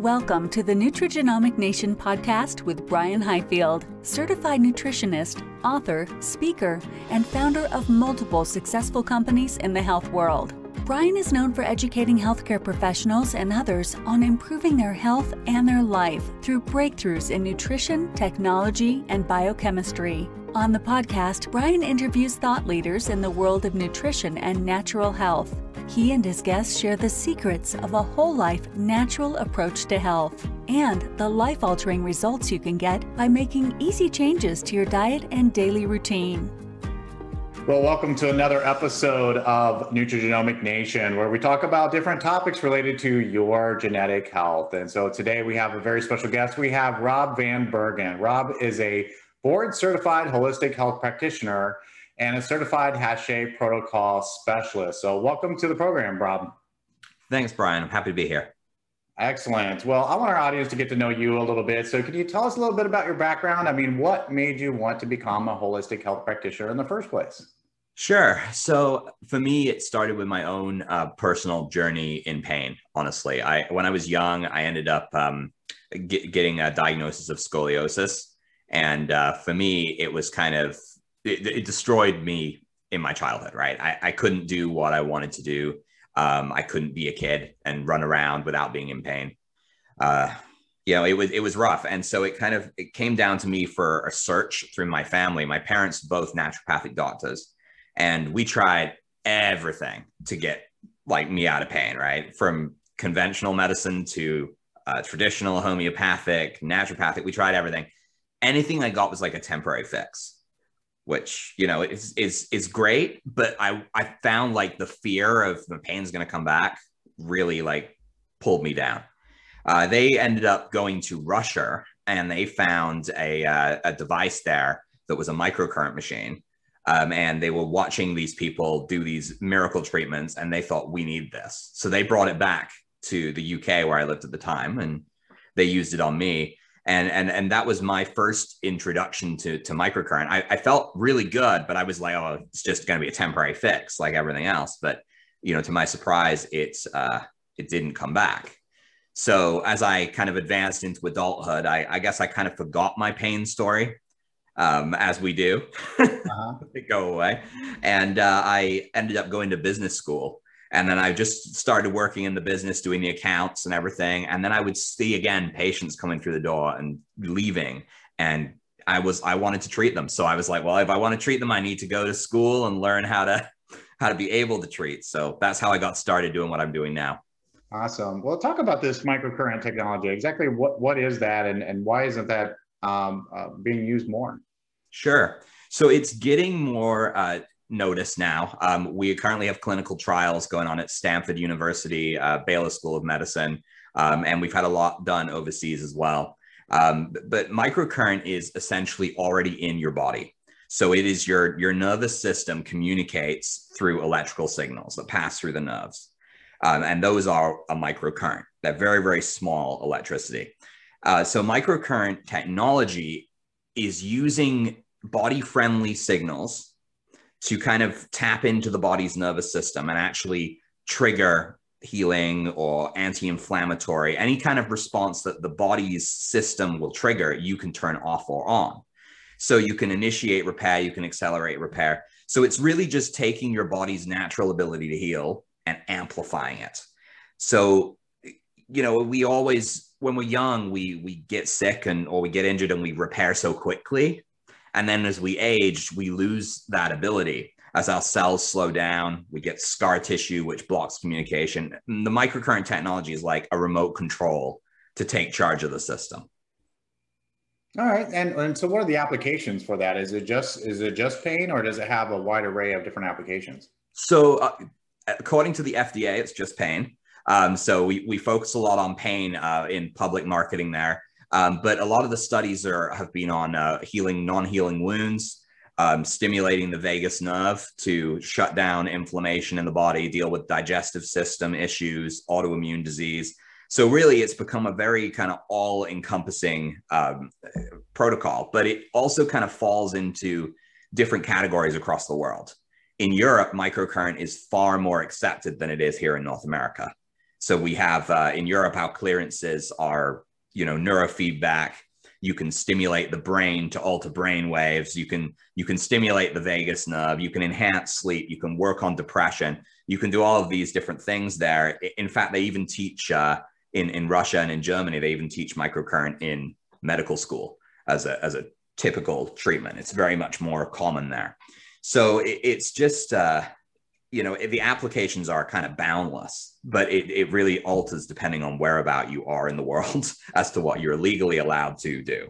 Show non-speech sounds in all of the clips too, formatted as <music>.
Welcome to the Nutrigenomic Nation podcast with Brian Highfield, certified nutritionist, author, speaker, and founder of multiple successful companies in the health world. Brian is known for educating healthcare professionals and others on improving their health and their life through breakthroughs in nutrition, technology, and biochemistry. On the podcast, Brian interviews thought leaders in the world of nutrition and natural health. He and his guests share the secrets of a whole life natural approach to health and the life altering results you can get by making easy changes to your diet and daily routine. Well, welcome to another episode of Nutrigenomic Nation, where we talk about different topics related to your genetic health. And so today we have a very special guest. We have Rob Van Bergen. Rob is a board certified holistic health practitioner and a certified HASH-A protocol specialist. So, welcome to the program, Rob. Thanks, Brian. I'm happy to be here. Excellent. Well, I want our audience to get to know you a little bit. So, could you tell us a little bit about your background? I mean, what made you want to become a holistic health practitioner in the first place? Sure. So, for me, it started with my own uh, personal journey in pain. Honestly, I when I was young, I ended up um, get, getting a diagnosis of scoliosis, and uh, for me, it was kind of it, it destroyed me in my childhood, right? I, I couldn't do what I wanted to do. Um, I couldn't be a kid and run around without being in pain. Uh, you know, it was it was rough, and so it kind of it came down to me for a search through my family. My parents both naturopathic doctors, and we tried everything to get like me out of pain, right? From conventional medicine to uh, traditional homeopathic, naturopathic. We tried everything. Anything I got was like a temporary fix which you know is is is great but i i found like the fear of the pain's going to come back really like pulled me down. Uh, they ended up going to russia and they found a, uh, a device there that was a microcurrent machine um, and they were watching these people do these miracle treatments and they thought we need this. So they brought it back to the uk where i lived at the time and they used it on me and and and that was my first introduction to to microcurrent. I, I felt really good, but I was like, oh, it's just going to be a temporary fix, like everything else. But you know, to my surprise, it's uh, it didn't come back. So as I kind of advanced into adulthood, I, I guess I kind of forgot my pain story, um, as we do, uh-huh. <laughs> go away, and uh, I ended up going to business school and then I just started working in the business, doing the accounts and everything. And then I would see again patients coming through the door and leaving. And I was I wanted to treat them. So I was like, well, if I want to treat them, I need to go to school and learn how to <laughs> how to be able to treat. So that's how I got started doing what I'm doing now. Awesome. Well, talk about this microcurrent technology. Exactly what what is that, and and why isn't that um, uh, being used more? Sure. So it's getting more uh, notice now. Um, we currently have clinical trials going on at Stanford University, uh, Baylor School of Medicine, um, and we've had a lot done overseas as well. Um, but microcurrent is essentially already in your body. So it is your, your nervous system communicates through electrical signals that pass through the nerves. Um, and those are a microcurrent, that very, very small electricity. Uh, so microcurrent technology is using body friendly signals to kind of tap into the body's nervous system and actually trigger healing or anti-inflammatory any kind of response that the body's system will trigger you can turn off or on. So you can initiate repair you can accelerate repair. So it's really just taking your body's natural ability to heal and amplifying it. So you know we always when we're young we we get sick and or we get injured and we repair so quickly and then as we age, we lose that ability. As our cells slow down, we get scar tissue, which blocks communication. And the microcurrent technology is like a remote control to take charge of the system. All right, and, and so what are the applications for that? Is it just is it just pain, or does it have a wide array of different applications? So, uh, according to the FDA, it's just pain. Um, so we we focus a lot on pain uh, in public marketing there. Um, but a lot of the studies are have been on uh, healing non-healing wounds, um, stimulating the vagus nerve to shut down inflammation in the body, deal with digestive system issues, autoimmune disease. So really, it's become a very kind of all-encompassing um, protocol. But it also kind of falls into different categories across the world. In Europe, microcurrent is far more accepted than it is here in North America. So we have uh, in Europe, our clearances are, you know, neurofeedback. You can stimulate the brain to alter brain waves. You can you can stimulate the vagus nerve. You can enhance sleep. You can work on depression. You can do all of these different things there. In fact, they even teach uh, in in Russia and in Germany. They even teach microcurrent in medical school as a as a typical treatment. It's very much more common there. So it, it's just uh, you know the applications are kind of boundless but it, it really alters depending on whereabout you are in the world <laughs> as to what you're legally allowed to do.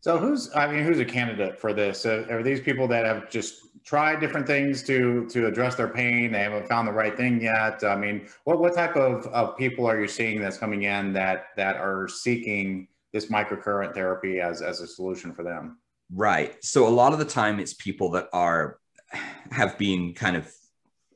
So who's i mean who's a candidate for this? Uh, are these people that have just tried different things to to address their pain? They haven't found the right thing yet? I mean what what type of, of people are you seeing that's coming in that that are seeking this microcurrent therapy as as a solution for them? Right. So a lot of the time it's people that are <sighs> have been kind of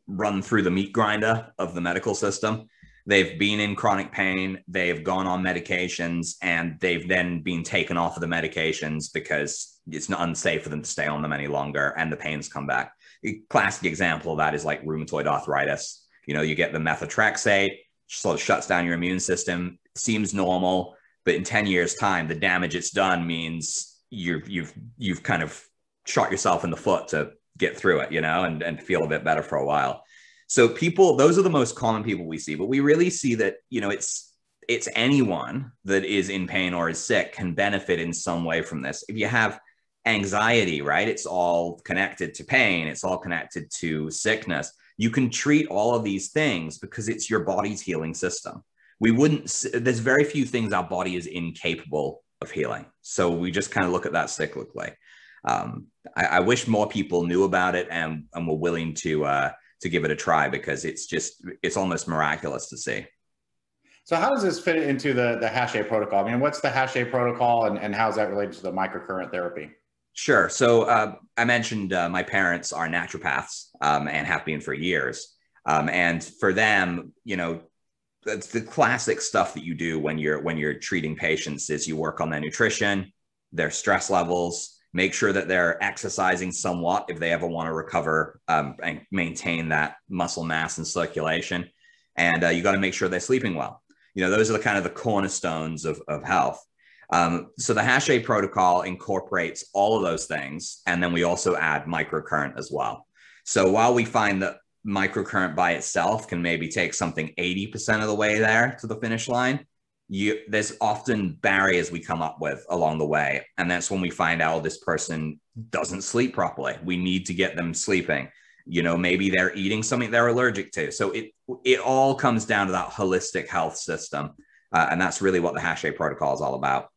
run through the meat grinder of the medical system. They've been in chronic pain, they've gone on medications, and they've then been taken off of the medications because it's not unsafe for them to stay on them any longer and the pains come back. A classic example of that is like rheumatoid arthritis. You know, you get the methotrexate, sort of shuts down your immune system, seems normal, but in 10 years' time, the damage it's done means you've you've you've kind of shot yourself in the foot to get through it, you know, and, and feel a bit better for a while. So people, those are the most common people we see, but we really see that, you know, it's it's anyone that is in pain or is sick can benefit in some way from this. If you have anxiety, right? It's all connected to pain, it's all connected to sickness. You can treat all of these things because it's your body's healing system. We wouldn't, there's very few things our body is incapable of healing. So we just kind of look at that cyclically um, I, I, wish more people knew about it and, and were willing to uh, to give it a try because it's just it's almost miraculous to see. So how does this fit into the the Hache protocol? I mean, what's the Hache protocol and, and how is that related to the microcurrent therapy? Sure. So uh, I mentioned uh, my parents are naturopaths um, and have been for years. Um, and for them, you know, that's the classic stuff that you do when you're when you're treating patients is you work on their nutrition, their stress levels, make sure that they're exercising somewhat if they ever want to recover um, and maintain that muscle mass and circulation. And uh, you got to make sure they're sleeping well. You know, those are the kind of the cornerstones of, of health. Um, so the Hache protocol incorporates all of those things. And then we also add microcurrent as well. So while we find that microcurrent by itself can maybe take something 80% of the way there to the finish line, you there's often barriers we come up with along the way and that's when we find out this person doesn't sleep properly we need to get them sleeping you know maybe they're eating something they're allergic to so it it all comes down to that holistic health system uh, and that's really what the Hache protocol is all about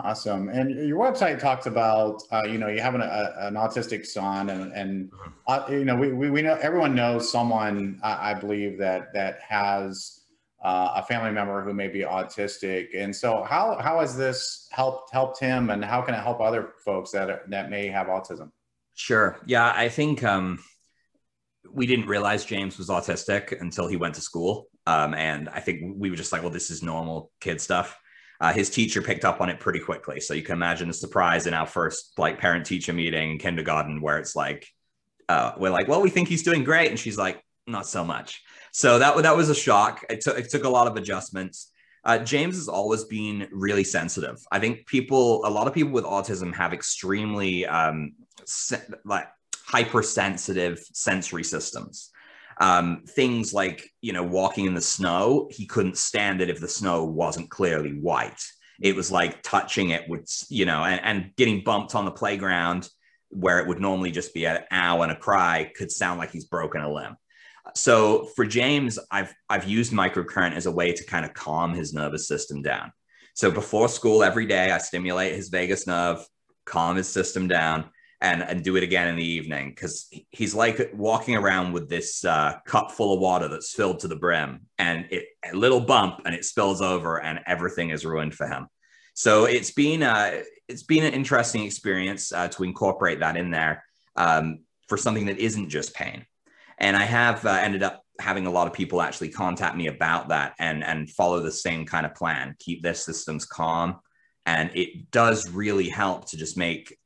Awesome. And your website talks about, uh, you know, you have an, a, an autistic son and, and mm-hmm. uh, you know, we, we, we, know everyone knows someone, I, I believe that, that has uh, a family member who may be autistic. And so, how how has this helped helped him, and how can it help other folks that are, that may have autism? Sure. Yeah, I think um, we didn't realize James was autistic until he went to school, um, and I think we were just like, well, this is normal kid stuff. Uh, his teacher picked up on it pretty quickly, so you can imagine the surprise in our first like parent teacher meeting in kindergarten, where it's like, uh, we're like, well, we think he's doing great, and she's like, not so much. So that that was a shock. It took it took a lot of adjustments. Uh, James has always been really sensitive. I think people, a lot of people with autism have extremely um, se- like hypersensitive sensory systems. Um, things like you know walking in the snow, he couldn't stand it if the snow wasn't clearly white. It was like touching it would you know, and, and getting bumped on the playground where it would normally just be an ow and a cry could sound like he's broken a limb. So for James, I've I've used microcurrent as a way to kind of calm his nervous system down. So before school every day, I stimulate his vagus nerve, calm his system down, and and do it again in the evening because he's like walking around with this uh, cup full of water that's filled to the brim, and it a little bump and it spills over, and everything is ruined for him. So it's been uh, it's been an interesting experience uh, to incorporate that in there um, for something that isn't just pain. And I have uh, ended up having a lot of people actually contact me about that and and follow the same kind of plan. Keep their systems calm, and it does really help to just make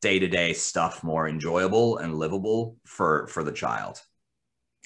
day to day stuff more enjoyable and livable for for the child.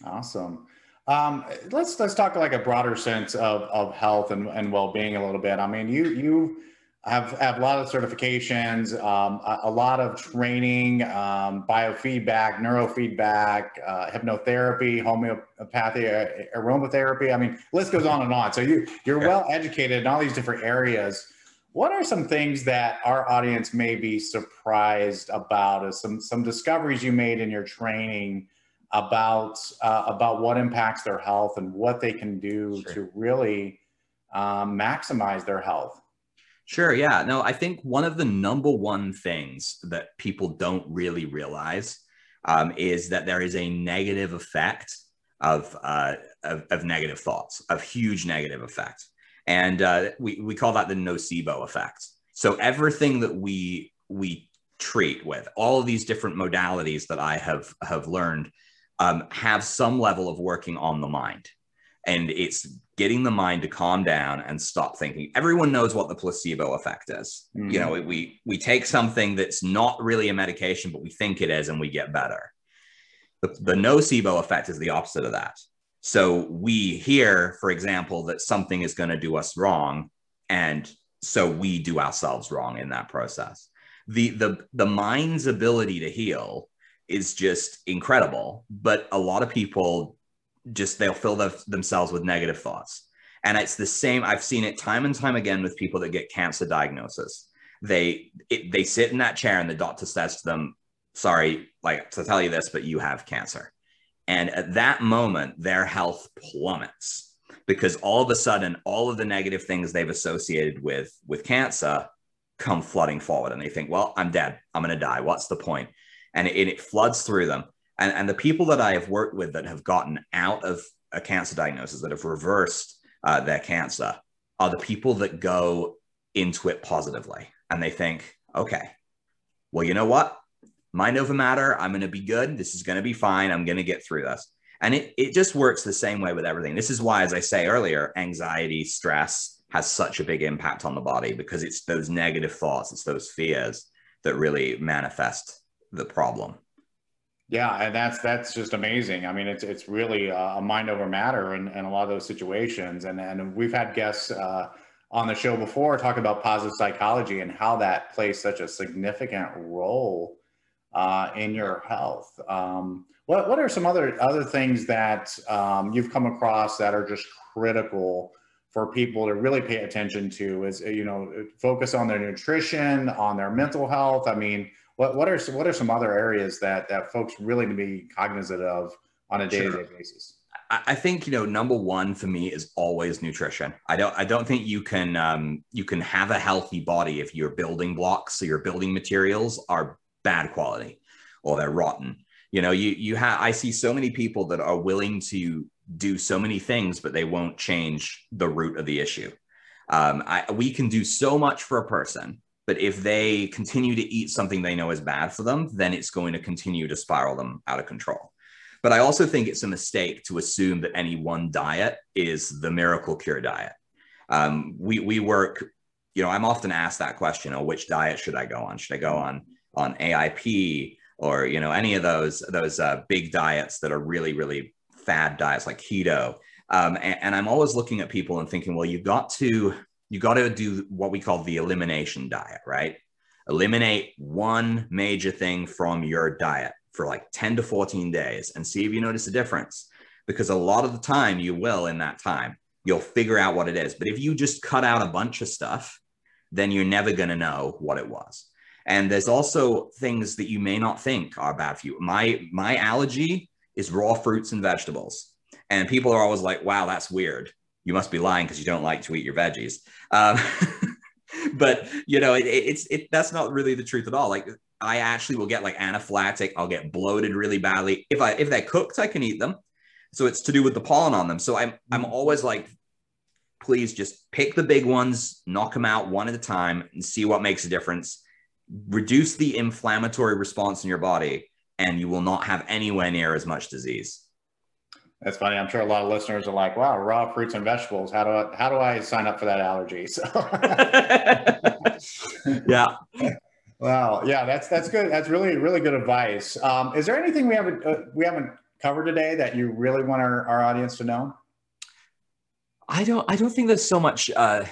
Awesome. Um, let's let's talk like a broader sense of, of health and, and well being a little bit. I mean, you you have have a lot of certifications, um, a, a, lot of training, um, biofeedback, neurofeedback, uh, hypnotherapy, homeopathy, uh, aromatherapy. I mean, list goes on and on. So you you're yeah. well educated in all these different areas. What are some things that our audience may be surprised about? As some some discoveries you made in your training about uh, about what impacts their health and what they can do sure. to really um, maximize their health. Sure. Yeah. No, I think one of the number one things that people don't really realize um, is that there is a negative effect of, uh, of, of, negative thoughts, of huge negative effect. And uh, we, we call that the nocebo effect. So everything that we, we treat with all of these different modalities that I have, have learned um, have some level of working on the mind. And it's getting the mind to calm down and stop thinking. Everyone knows what the placebo effect is. Mm-hmm. You know, we we take something that's not really a medication, but we think it is, and we get better. The, the nocebo effect is the opposite of that. So we hear, for example, that something is going to do us wrong, and so we do ourselves wrong in that process. The the the mind's ability to heal is just incredible, but a lot of people just they'll fill the, themselves with negative thoughts. And it's the same. I've seen it time and time again with people that get cancer diagnosis. They it, they sit in that chair and the doctor says to them, "Sorry, like to tell you this, but you have cancer." And at that moment, their health plummets because all of a sudden, all of the negative things they've associated with with cancer come flooding forward, and they think, "Well, I'm dead. I'm going to die. What's the point?" And it, it floods through them and, and the people that I have worked with that have gotten out of a cancer diagnosis, that have reversed uh, their cancer, are the people that go into it positively. And they think, okay, well, you know what? Mind over matter. I'm going to be good. This is going to be fine. I'm going to get through this. And it, it just works the same way with everything. This is why, as I say earlier, anxiety, stress has such a big impact on the body because it's those negative thoughts, it's those fears that really manifest the problem. Yeah, and that's that's just amazing. I mean, it's it's really a mind over matter in, in a lot of those situations. And and we've had guests uh, on the show before talk about positive psychology and how that plays such a significant role uh, in your health. Um, what what are some other other things that um, you've come across that are just critical for people to really pay attention to? Is you know focus on their nutrition, on their mental health. I mean what what are some, what are some other areas that that folks really need to be cognizant of on a day to day basis? I think you know number one for me is always nutrition. I don't I don't think you can um, you can have a healthy body if your building blocks, so your building materials are bad quality or they're rotten. You know, you you have I see so many people that are willing to do so many things, but they won't change the root of the issue. Um, I, we can do so much for a person, but if they continue to eat something they know is bad for them, then it's going to continue to spiral them out of control. But I also think it's a mistake to assume that any one diet is the miracle cure diet. Um, we, we work, you know, I'm often asked that question, oh, which diet should I go on? Should I go on, on AIP or, you know, any of those, those uh, big diets that are really, really fad diets like keto? Um, and, and I'm always looking at people and thinking, well, you've got to you got to do what we call the elimination diet, right? Eliminate one major thing from your diet for like 10 to 14 days and see if you notice a difference. Because a lot of the time you will in that time, you'll figure out what it is. But if you just cut out a bunch of stuff, then you're never going to know what it was. And there's also things that you may not think are bad for you. My my allergy is raw fruits and vegetables. And people are always like, wow, that's weird you must be lying because you don't like to eat your veggies. Um, <laughs> but you know, it, it's it that's not really the truth at all. Like I actually will get like anaphylactic. I'll get bloated really badly. If I if they're cooked, I can eat them. So it's to do with the pollen on them. So I'm I'm always like, please just pick the big ones, knock them out one at a time, and see what makes a difference. Reduce the inflammatory response in your body, and you will not have anywhere near as much disease. That's funny. I'm sure a lot of listeners are like, "Wow, raw fruits and vegetables. How do I how do I sign up for that allergy?" <laughs> So, <laughs> yeah. Wow. Yeah, that's that's good. That's really really good advice. Um, is there anything we haven't uh, we haven't covered today that you really want our, our audience to know? I don't. I don't think there's so much. Uh,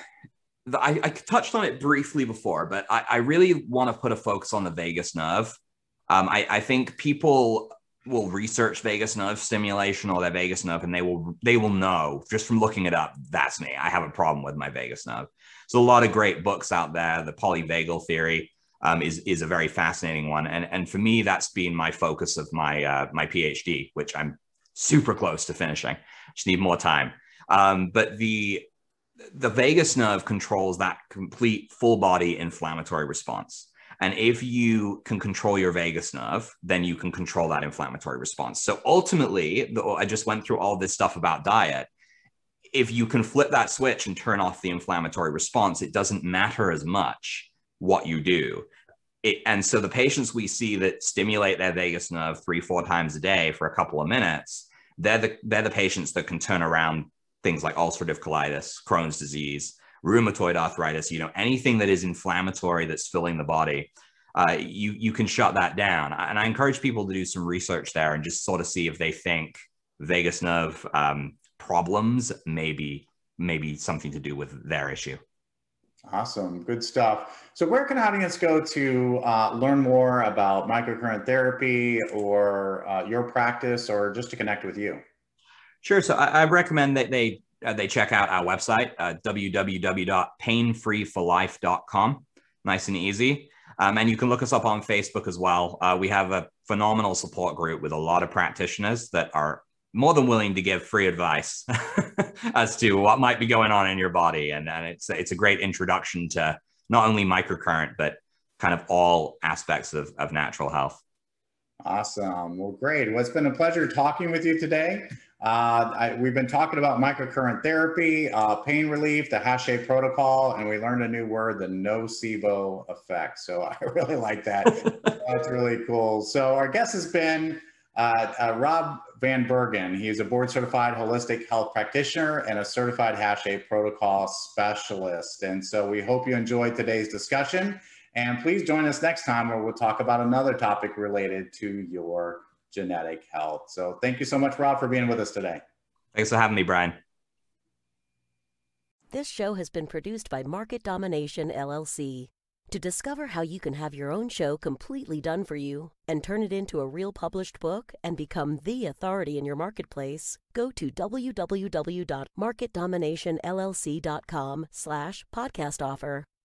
I, I touched on it briefly before, but I, I really want to put a focus on the vagus nerve. Um, I, I think people will research vagus nerve stimulation or their vagus nerve, and they will they will know just from looking it up. That's me. I have a problem with my vagus nerve. So a lot of great books out there. The polyvagal theory um, is is a very fascinating one, and and for me, that's been my focus of my uh, my PhD, which I'm super close to finishing. Just need more time. Um, but the the vagus nerve controls that complete full body inflammatory response. And if you can control your vagus nerve, then you can control that inflammatory response. So ultimately, the, I just went through all this stuff about diet. If you can flip that switch and turn off the inflammatory response, it doesn't matter as much what you do. It, and so the patients we see that stimulate their vagus nerve three, four times a day for a couple of minutes, they're the, they're the patients that can turn around things like ulcerative colitis, Crohn's disease, rheumatoid arthritis, you know, anything that is inflammatory that's filling the body, uh, you you can shut that down. And I encourage people to do some research there and just sort of see if they think vagus nerve um, problems maybe maybe something to do with their issue. Awesome, good stuff. So, where can audience go to uh, learn more about microcurrent therapy or uh, your practice, or just to connect with you? Sure. So, I, I recommend that they uh, they check out our website, uh, www.painfreeforlife.com. Nice and easy. Um, and you can look us up on Facebook as well. Uh, we have a phenomenal support group with a lot of practitioners that are more than willing to give free advice <laughs> as to what might be going on in your body. And, and it's, it's a great introduction to not only microcurrent, but kind of all aspects of, of natural health. Awesome. Well, great. Well, it's been a pleasure talking with you today. Uh, I, we've been talking about microcurrent therapy, uh, pain relief, the Hache protocol, and we learned a new word, the nocebo effect. So <laughs> I really like that. <laughs> That's really cool. So our guest has been uh, uh, Rob Van Bergen. He is a board certified holistic health practitioner and a certified Hache protocol specialist. And so we hope you enjoyed today's discussion. And please join us next time where we'll talk about another topic related to your genetic health. So thank you so much, Rob, for being with us today. Thanks for having me, Brian. This show has been produced by Market Domination LLC. To discover how you can have your own show completely done for you and turn it into a real published book and become the authority in your marketplace, go to www.marketdominationllc.com slash podcast offer.